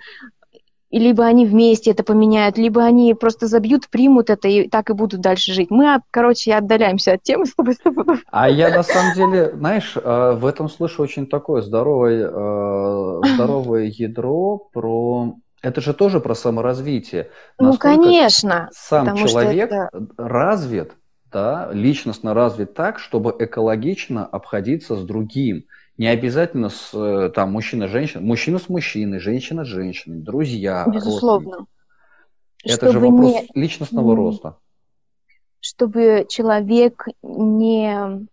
и либо они вместе это поменяют, либо они просто забьют, примут это и так и будут дальше жить. Мы, короче, отдаляемся от темы с тобой. А я на самом деле, знаешь, э, в этом слышу очень такое здоровое, э, здоровое ядро про... Это же тоже про саморазвитие. Ну, Насколько ну, конечно. Сам человек это... развит, да, личностно развит так, чтобы экологично обходиться с другим. Не обязательно с э, там мужчина-женщина, мужчина с мужчиной, женщина с женщиной, друзья. Безусловно. Это чтобы же вопрос не... личностного роста. Чтобы человек не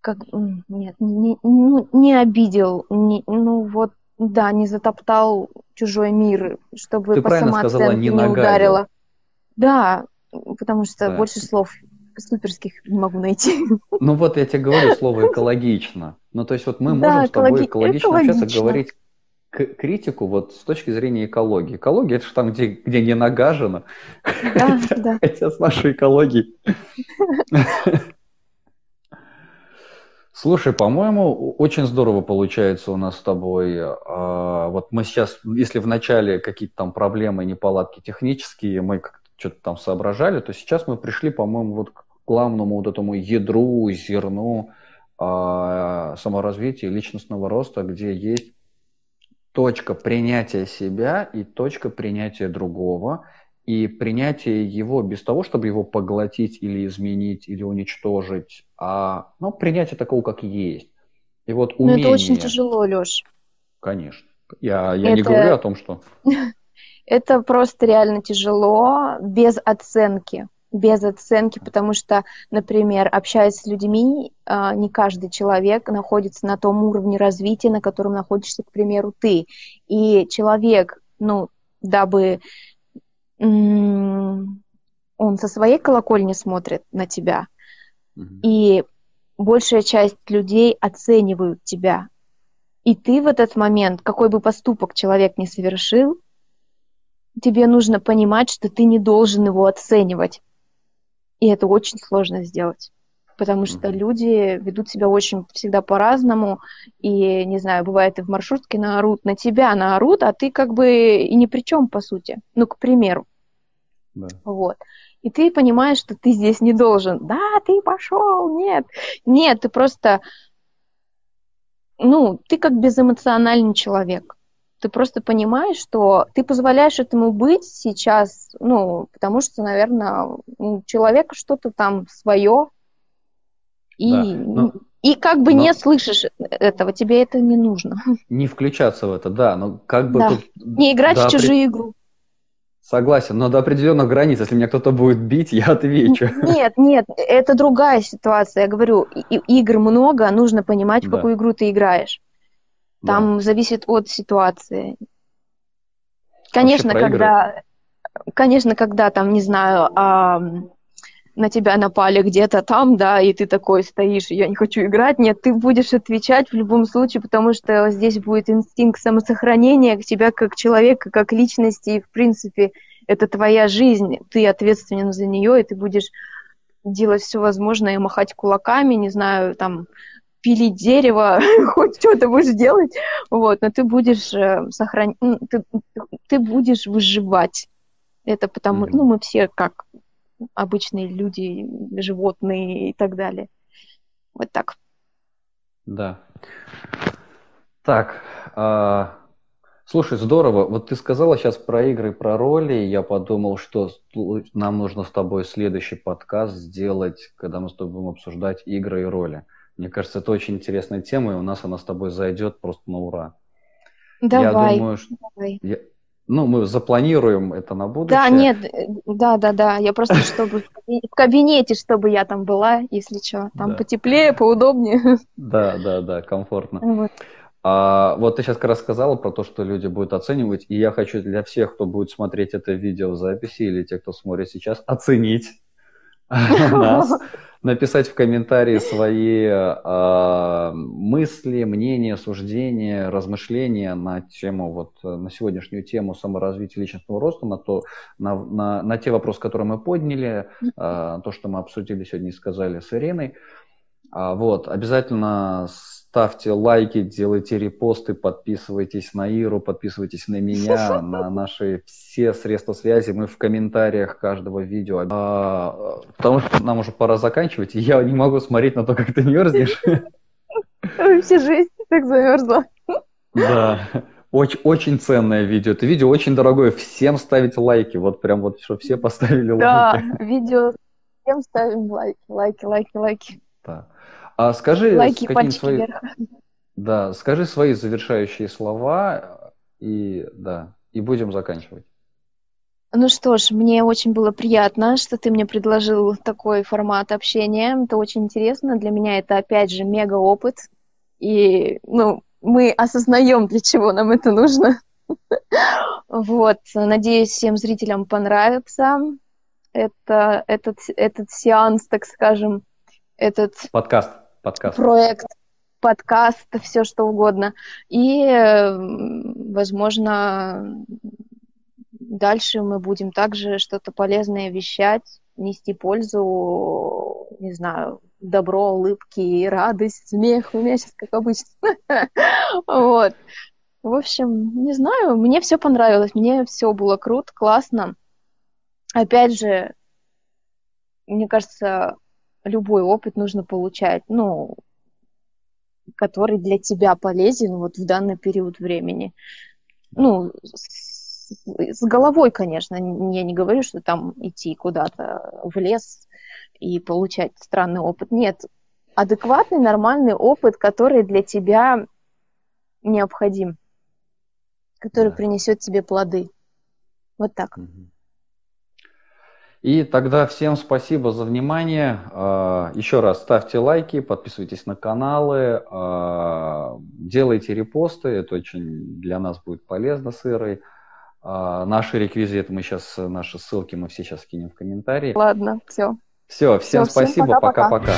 как нет, не, ну, не обидел, не, ну вот, да, не затоптал чужой мир, чтобы Ты по самооценке не, не ударило. Да, потому что да. больше слов суперских не могу найти. Ну вот я тебе говорю слово экологично. Ну то есть вот мы можем да, с тобой экологично, экологично общаться, говорить критику вот с точки зрения экологии. Экология это же там, где, где не нагажено. Да, хотя, да. хотя с нашей экологией. Слушай, по-моему, очень здорово получается у нас с тобой. А, вот мы сейчас, если в начале какие-то там проблемы, неполадки технические, мы что-то там соображали, то сейчас мы пришли, по-моему, вот к главному вот этому ядру, зерну э, саморазвития, личностного роста, где есть точка принятия себя и точка принятия другого, и принятие его без того, чтобы его поглотить или изменить, или уничтожить, а ну, принятие такого, как есть. И вот умение... Но это очень тяжело, Леш. Конечно. Я, я это... не говорю о том, что... Это просто реально тяжело без оценки. Без оценки, потому что, например, общаясь с людьми, а, не каждый человек находится на том уровне развития, на котором находишься, к примеру, ты. И человек, ну, дабы он со своей колокольни смотрит на тебя, и большая часть людей оценивают тебя. И ты в этот момент, какой бы поступок человек не совершил, тебе нужно понимать, что ты не должен его оценивать. И это очень сложно сделать. Потому что люди ведут себя очень всегда по-разному. И, не знаю, бывает и в маршрутке наорут на тебя, наорут, а ты как бы и ни при чем, по сути. Ну, к примеру. Да. Вот. И ты понимаешь, что ты здесь не должен. Да, ты пошел, нет. Нет, ты просто, ну, ты как безэмоциональный человек ты просто понимаешь, что ты позволяешь этому быть сейчас, ну, потому что, наверное, у человека что-то там свое, и, да, но, и как бы но, не слышишь этого, тебе это не нужно. Не включаться в это, да, но как бы... Да. Тут, не играть да, в чужую игру. Согласен, но до определенных границ, если меня кто-то будет бить, я отвечу. Нет, нет, это другая ситуация. Я говорю, и, игр много, нужно понимать, в да. какую игру ты играешь. Там да. зависит от ситуации. Конечно, когда, конечно, когда там, не знаю, а, на тебя напали где-то там, да, и ты такой стоишь, я не хочу играть. Нет, ты будешь отвечать в любом случае, потому что здесь будет инстинкт самосохранения к тебя как человека, как личности, и, в принципе, это твоя жизнь, ты ответственен за нее, и ты будешь делать все возможное, махать кулаками, не знаю, там, пилить дерево, хоть что-то будешь делать, вот, но ты будешь э, сохранять, ну, ты, ты будешь выживать. Это потому, mm-hmm. ну, мы все как обычные люди, животные и так далее. Вот так. Да. Так, а, слушай, здорово. Вот ты сказала сейчас про игры, про роли. Я подумал, что нам нужно с тобой следующий подкаст сделать, когда мы с тобой будем обсуждать игры и роли. Мне кажется, это очень интересная тема, и у нас она с тобой зайдет просто на ура. Давай. Я думаю, что... Давай. Я... Ну, мы запланируем это на будущее. Да, нет, да, да, да. Я просто, чтобы в кабинете, чтобы я там была, если что. Там да. потеплее, поудобнее. Да, да, да, комфортно. Вот. А, вот ты сейчас как раз сказала про то, что люди будут оценивать, и я хочу для всех, кто будет смотреть это видео в записи, или те, кто смотрит сейчас, оценить нас написать в комментарии свои э, мысли, мнения, суждения, размышления на тему, вот на сегодняшнюю тему саморазвития личностного роста, на, то, на, на, на те вопросы, которые мы подняли, э, то, что мы обсудили сегодня и сказали с Ириной. Вот, обязательно ставьте лайки, делайте репосты, подписывайтесь на Иру, подписывайтесь на меня, на наши все средства связи. Мы в комментариях каждого видео. А, потому что нам уже пора заканчивать, и я не могу смотреть на то, как ты мерзнешь. Вообще жизнь так замерзла. Да. Очень, очень ценное видео. Это видео очень дорогое. Всем ставите лайки. Вот прям вот, чтобы все поставили да, лайки. Да, видео всем ставим лайки, лайки, лайки, лайки. Да. А скажи, Лайки, какие свои... Вверх. Да, скажи свои завершающие слова и да, и будем заканчивать. Ну что ж, мне очень было приятно, что ты мне предложил такой формат общения. Это очень интересно. Для меня это, опять же, мега опыт. И, ну, мы осознаем, для чего нам это нужно. Вот, надеюсь, всем зрителям понравится это, этот, этот сеанс, так скажем, этот... Подкаст подкаст. проект, подкаст, все что угодно. И, возможно, дальше мы будем также что-то полезное вещать, нести пользу, не знаю, добро, улыбки, радость, смех. У меня сейчас как обычно. Вот. В общем, не знаю, мне все понравилось, мне все было круто, классно. Опять же, мне кажется, любой опыт нужно получать, ну, который для тебя полезен вот в данный период времени. Ну, с, с головой, конечно, я не говорю, что там идти куда-то в лес и получать странный опыт. Нет, адекватный, нормальный опыт, который для тебя необходим, который да. принесет тебе плоды. Вот так. Угу. И тогда всем спасибо за внимание. А, еще раз ставьте лайки, подписывайтесь на каналы, а, делайте репосты, это очень для нас будет полезно с Ирой. А, наши реквизиты мы сейчас, наши ссылки мы все сейчас кинем в комментарии. Ладно, все. Все, всем все, спасибо, пока-пока.